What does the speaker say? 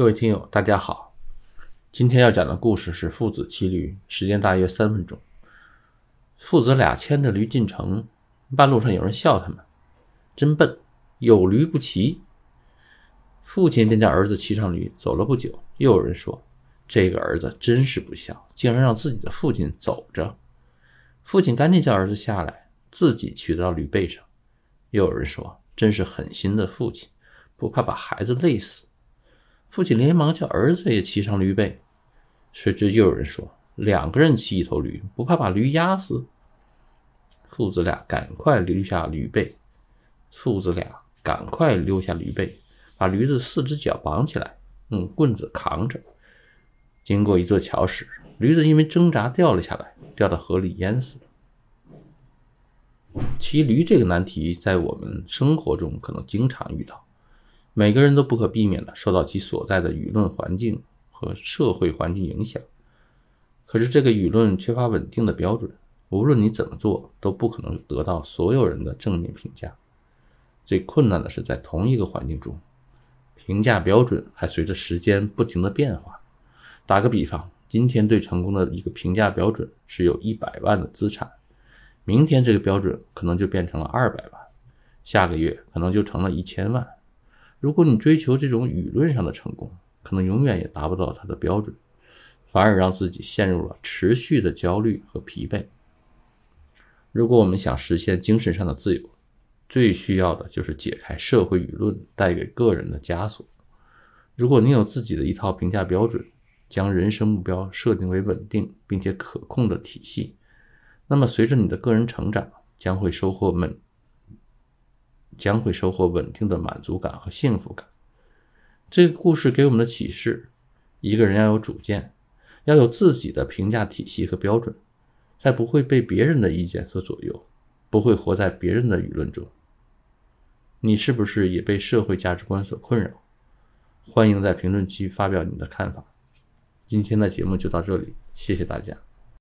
各位听友，大家好。今天要讲的故事是父子骑驴，时间大约三分钟。父子俩牵着驴进城，半路上有人笑他们：“真笨，有驴不骑。”父亲便叫儿子骑上驴，走了不久，又有人说：“这个儿子真是不孝，竟然让自己的父亲走着。”父亲赶紧叫儿子下来，自己骑到驴背上。又有人说：“真是狠心的父亲，不怕把孩子累死。”父亲连忙叫儿子也骑上驴背，谁知又有人说：“两个人骑一头驴，不怕把驴压死？”父子俩赶快溜下驴背，父子俩赶快溜下驴背，把驴子四只脚绑起来，用棍子扛着。经过一座桥时，驴子因为挣扎掉了下来，掉到河里淹死了。骑驴这个难题，在我们生活中可能经常遇到。每个人都不可避免的受到其所在的舆论环境和社会环境影响，可是这个舆论缺乏稳定的标准，无论你怎么做，都不可能得到所有人的正面评价。最困难的是在同一个环境中，评价标准还随着时间不停的变化。打个比方，今天对成功的一个评价标准是有一百万的资产，明天这个标准可能就变成了二百万，下个月可能就成了一千万。如果你追求这种舆论上的成功，可能永远也达不到它的标准，反而让自己陷入了持续的焦虑和疲惫。如果我们想实现精神上的自由，最需要的就是解开社会舆论带给个人的枷锁。如果你有自己的一套评价标准，将人生目标设定为稳定并且可控的体系，那么随着你的个人成长，将会收获稳。将会收获稳定的满足感和幸福感。这个故事给我们的启示：一个人要有主见，要有自己的评价体系和标准，才不会被别人的意见所左右，不会活在别人的舆论中。你是不是也被社会价值观所困扰？欢迎在评论区发表你的看法。今天的节目就到这里，谢谢大家。